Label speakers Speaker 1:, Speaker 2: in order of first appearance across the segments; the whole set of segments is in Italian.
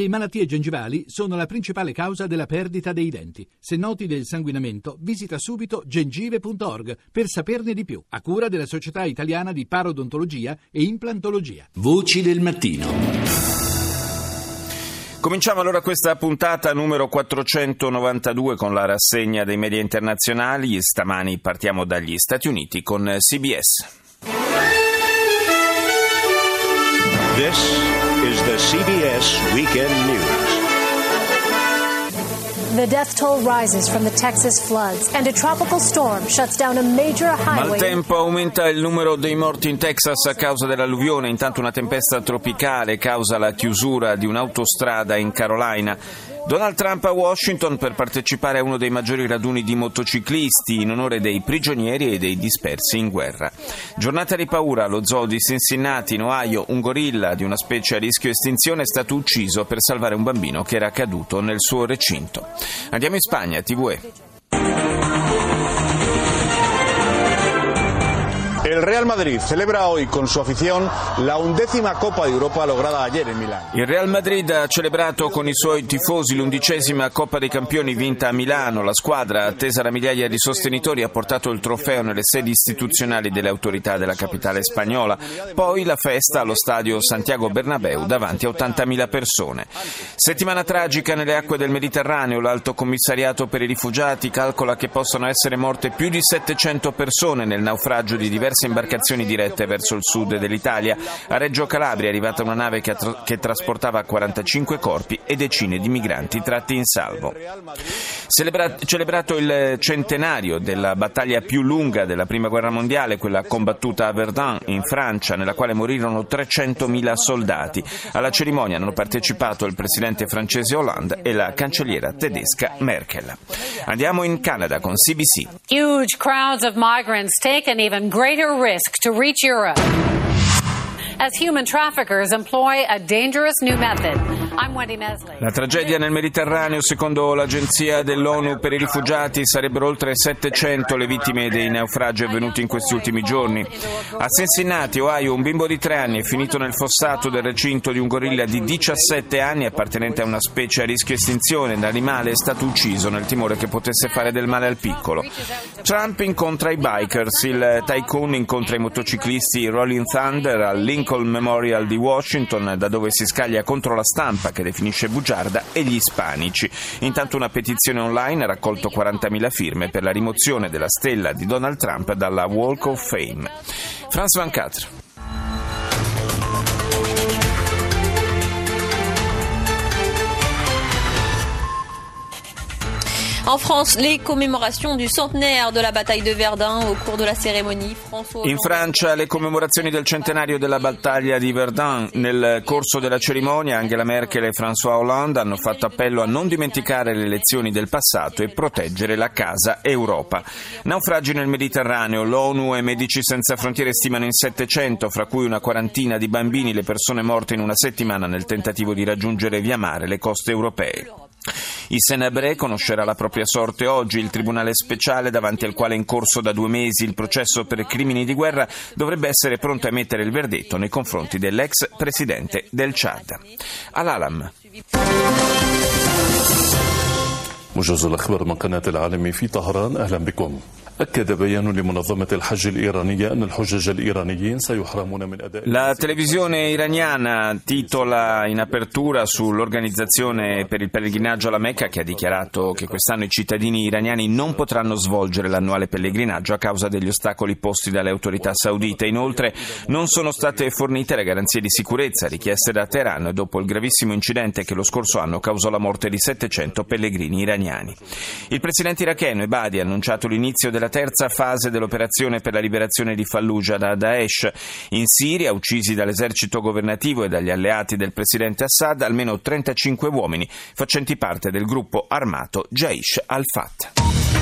Speaker 1: Le malattie gengivali sono la principale causa della perdita dei denti. Se noti del sanguinamento, visita subito gengive.org per saperne di più, a cura della Società Italiana di Parodontologia e Implantologia.
Speaker 2: Voci del mattino.
Speaker 3: Cominciamo allora questa puntata numero 492 con la rassegna dei media internazionali. Stamani partiamo dagli Stati Uniti con CBS.
Speaker 4: This is the CBS Weekend News.
Speaker 5: The death toll rises from the Texas floods and a tropical storm shuts down a major highway.
Speaker 3: Maltempo aumenta il numero dei morti in Texas a causa dell'alluvione, intanto una tempesta tropicale causa la chiusura di un'autostrada in Carolina. Donald Trump a Washington per partecipare a uno dei maggiori raduni di motociclisti in onore dei prigionieri e dei dispersi in guerra. Giornata di paura allo zoo di Cincinnati, in Ohio, un gorilla di una specie a rischio estinzione è stato ucciso per salvare un bambino che era caduto nel suo recinto. Andiamo in Spagna, TVE.
Speaker 6: El Real Madrid celebra hoy con su afición la undécima Copa de Europa lograda ayer en Milán.
Speaker 3: Il Real Madrid ha celebrato con i suoi tifosi l'undicesima Coppa dei Campioni vinta a Milano. La squadra, attesa da migliaia di sostenitori, ha portato il trofeo nelle sedi istituzionali delle autorità della capitale spagnola. Poi la festa allo stadio Santiago Bernabeu davanti a 80.000 persone. Settimana tragica nelle acque del Mediterraneo. L'Alto Commissariato per i rifugiati calcola che possano essere morte più di 700 persone nel naufragio di diverse imbarcazioni dirette verso il sud dell'Italia. A Reggio Calabria è arrivata una nave che, tra- che trasportava 45 corpi e decine di migranti tratti in salvo. Celebra- celebrato il centenario della battaglia più lunga della Prima Guerra Mondiale, quella combattuta a Verdun in Francia, nella quale morirono 300.000 soldati. Alla cerimonia hanno partecipato il presidente francese Hollande e la cancelliera tedesca Merkel. Andiamo in Canada con CBC.
Speaker 7: Huge crowds of migrants take an even greater risk to reach Europe as human traffickers employ a dangerous new method.
Speaker 3: La tragedia nel Mediterraneo, secondo l'Agenzia dell'ONU per i rifugiati, sarebbero oltre 700 le vittime dei naufragi avvenuti in questi ultimi giorni. A Cincinnati, Ohio, un bimbo di tre anni è finito nel fossato del recinto di un gorilla di 17 anni appartenente a una specie a rischio estinzione. L'animale è stato ucciso nel timore che potesse fare del male al piccolo. Trump incontra i bikers, il tycoon incontra i motociclisti Rolling Thunder al Lincoln Memorial di Washington, da dove si scaglia contro la stampa UEFA che definisce bugiarda e gli ispanici. Intanto una petizione online ha raccolto 40.000 firme per la rimozione della stella di Donald Trump dalla Walk of Fame. France 24.
Speaker 8: En France, les commémorations du centenaire de la bataille de Verdun au cours de la cérémonie. François
Speaker 3: In Francia le commemorazioni del centenario della battaglia di Verdun. Nel corso della cerimonia Angela Merkel e François Hollande hanno fatto appello a non dimenticare le lezioni del passato e proteggere la casa Europa. Naufragi nel Mediterraneo. L'ONU e Medici Senza Frontiere stimano in 700, fra cui una quarantina di bambini, le persone morte in una settimana nel tentativo di raggiungere via mare le coste europee. Il Senabre conoscerà la propria sorte oggi. Il Tribunale speciale, davanti al quale è in corso da due mesi il processo per crimini di guerra, dovrebbe essere pronto a emettere il verdetto nei confronti dell'ex presidente del Chad. Al-Alam.
Speaker 9: موجز الأخبار من قناة العالمي في طهران أهلا بكم
Speaker 3: la televisione iraniana titola in apertura sull'organizzazione per il pellegrinaggio alla Mecca che ha dichiarato che quest'anno i cittadini iraniani non potranno svolgere l'annuale pellegrinaggio a causa degli ostacoli posti dalle autorità saudite. Inoltre non sono state fornite le garanzie di sicurezza richieste da Teheran dopo il gravissimo incidente che lo scorso anno causò la morte di 700 pellegrini iraniani. Il presidente iracheno Ebadi ha annunciato l'inizio della terza fase dell'operazione per la liberazione di Fallujah da Daesh. In Siria, uccisi dall'esercito governativo e dagli alleati del presidente Assad, almeno 35 uomini facenti parte del gruppo armato Jaish al-Fath.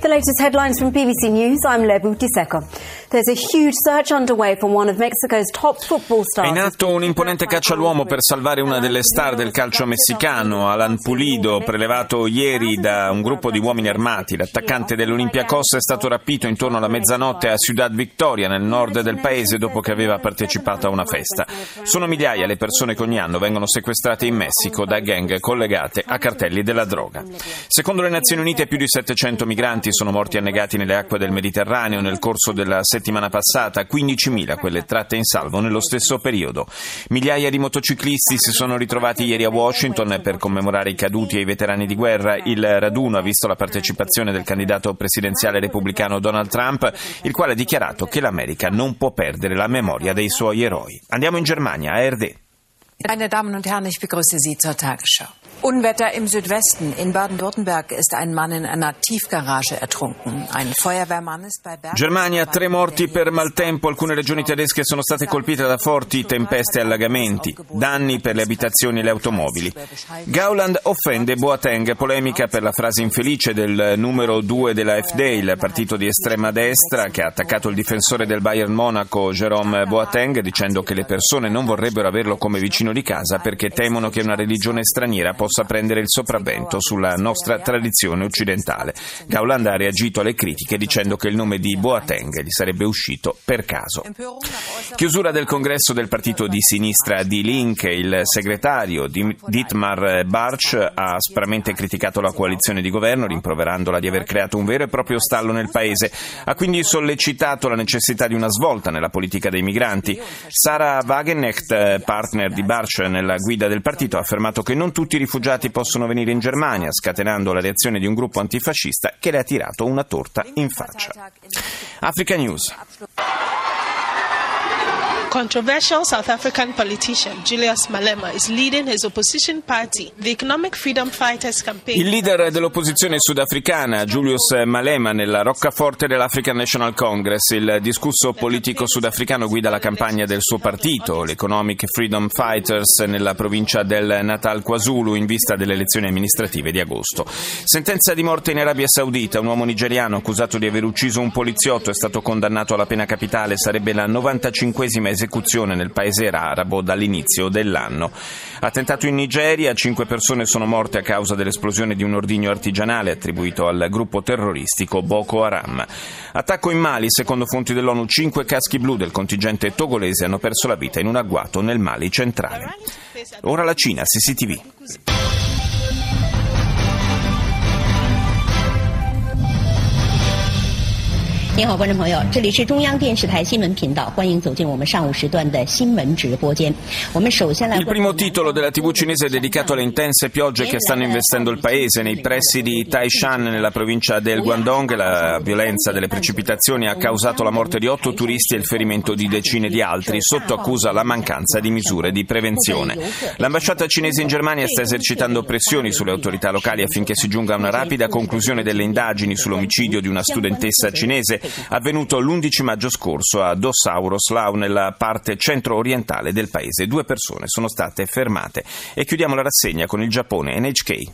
Speaker 2: The latest headlines from BBC News. I'm Lebu Diseko. There's a huge search underway for one of Mexico's top football stars.
Speaker 3: È in atto un'imponente caccia all'uomo per salvare una delle star del calcio messicano, Alan Pulido, prelevato ieri da un gruppo di uomini armati. L'attaccante dell'Olympiacos è stato rapito intorno alla mezzanotte a Ciudad Victoria, nel nord del paese, dopo che aveva partecipato a una festa. Sono migliaia le persone che ogni anno vengono sequestrate in Messico da gang collegate a cartelli della droga. Secondo le Nazioni Unite più di 700 migranti sono morti annegati nelle acque del Mediterraneo nel corso della settimana passata, 15.000 quelle tratte in salvo nello stesso periodo. Migliaia di motociclisti si sono ritrovati ieri a Washington per commemorare i caduti e i veterani di guerra. Il raduno ha visto la partecipazione del candidato presidenziale repubblicano Donald Trump, il quale ha dichiarato che l'America non può perdere la memoria dei suoi eroi. Andiamo in Germania, a RD.
Speaker 10: Meine Damen und Herren, ich begrüße Sie zur Tagesschau. Unwetter im Südwesten. In Baden-Württemberg ist ein Mann in einer Tiefgarage ertrunken. Ein Feuerwehrmann ist bei Berg
Speaker 3: Germania, tre morti per maltempo. Alcune regioni tedesche sono state colpite da forti tempeste e allagamenti. Danni per le abitazioni e le automobili. Gauland offende Boateng. Polemica per la frase infelice del numero 2 della FD, il partito di estrema destra, che ha attaccato il difensore del Bayern Monaco, Jérôme Boateng, dicendo che le persone non vorrebbero averlo come vicino di casa perché temono che una religione straniera possa possa prendere il sopravvento sulla nostra tradizione occidentale. Gauland ha reagito alle critiche dicendo che il nome di Boateng gli sarebbe uscito per caso. Chiusura del congresso del partito di sinistra di Link, il segretario Dietmar Barch ha aspramente criticato la coalizione di governo, rimproverandola di aver creato un vero e proprio stallo nel paese. Ha quindi sollecitato la necessità di una svolta nella politica dei migranti. Sara Wagenecht, partner di Barch nella guida del partito, ha affermato che non tutti i rifugiati rifugiati possono venire in Germania, scatenando la reazione di un gruppo antifascista che le ha tirato una torta in faccia. Africa News.
Speaker 11: Controversial South African politician Julius Malema is leading his opposition party, the Economic Freedom Fighters Campaign.
Speaker 3: Il leader dell'opposizione sudafricana, Julius Malema, nella roccaforte dell'African National Congress, il discusso politico sudafricano guida la campagna del suo partito, l'Economic Freedom Fighters, nella provincia del Natal KwaZulu, in vista delle elezioni amministrative di agosto. Sentenza di morte in Arabia Saudita, un uomo nigeriano accusato di aver ucciso un poliziotto è stato condannato alla pena capitale, sarebbe la 95esima esecuzione nel paese arabo dall'inizio dell'anno. Attentato in Nigeria, cinque persone sono morte a causa dell'esplosione di un ordigno artigianale attribuito al gruppo terroristico Boko Haram. Attacco in Mali, secondo fonti dell'ONU, cinque caschi blu del contingente togolese hanno perso la vita in un agguato nel Mali centrale. Ora la Cina, CCTV.
Speaker 12: 您好，观众朋友，这里是中央电视台新闻频道，欢迎走进我们上午时段的新闻直播间。我们首先来。
Speaker 3: Il primo titolo della TV cinese è dedicato alle intense piogge che stanno investendo il paese. Nei pressi di Taishan, nella provincia del Guangdong, la violenza delle precipitazioni ha causato la morte di otto turisti e il ferimento di decine di altri, sotto accusa la mancanza di misure di prevenzione. L'ambasciata cinese in Germania sta esercitando pressioni sulle autorità locali affinché si giunga a una rapida conclusione delle indagini sull'omicidio di una studentessa cinese avvenuto l'11 maggio scorso a Dossauroslaw nella parte centro-orientale del paese. Due persone sono state fermate. E chiudiamo la rassegna con il Giappone NHK.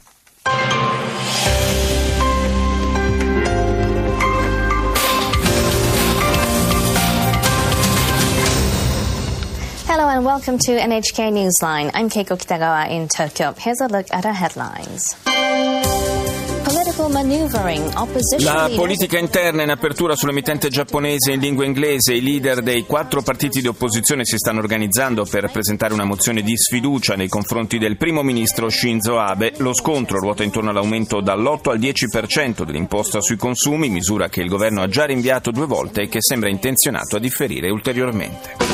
Speaker 13: Hello and welcome to NHK Newsline. I'm Keiko Kitagawa in Tokyo. Here's a look at our headlines.
Speaker 3: La politica interna in apertura sull'emittente giapponese in lingua inglese. I leader dei quattro partiti di opposizione si stanno organizzando per presentare una mozione di sfiducia nei confronti del primo ministro Shinzo Abe. Lo scontro ruota intorno all'aumento dall'8 al 10% dell'imposta sui consumi, misura che il governo ha già rinviato due volte e che sembra intenzionato a differire ulteriormente.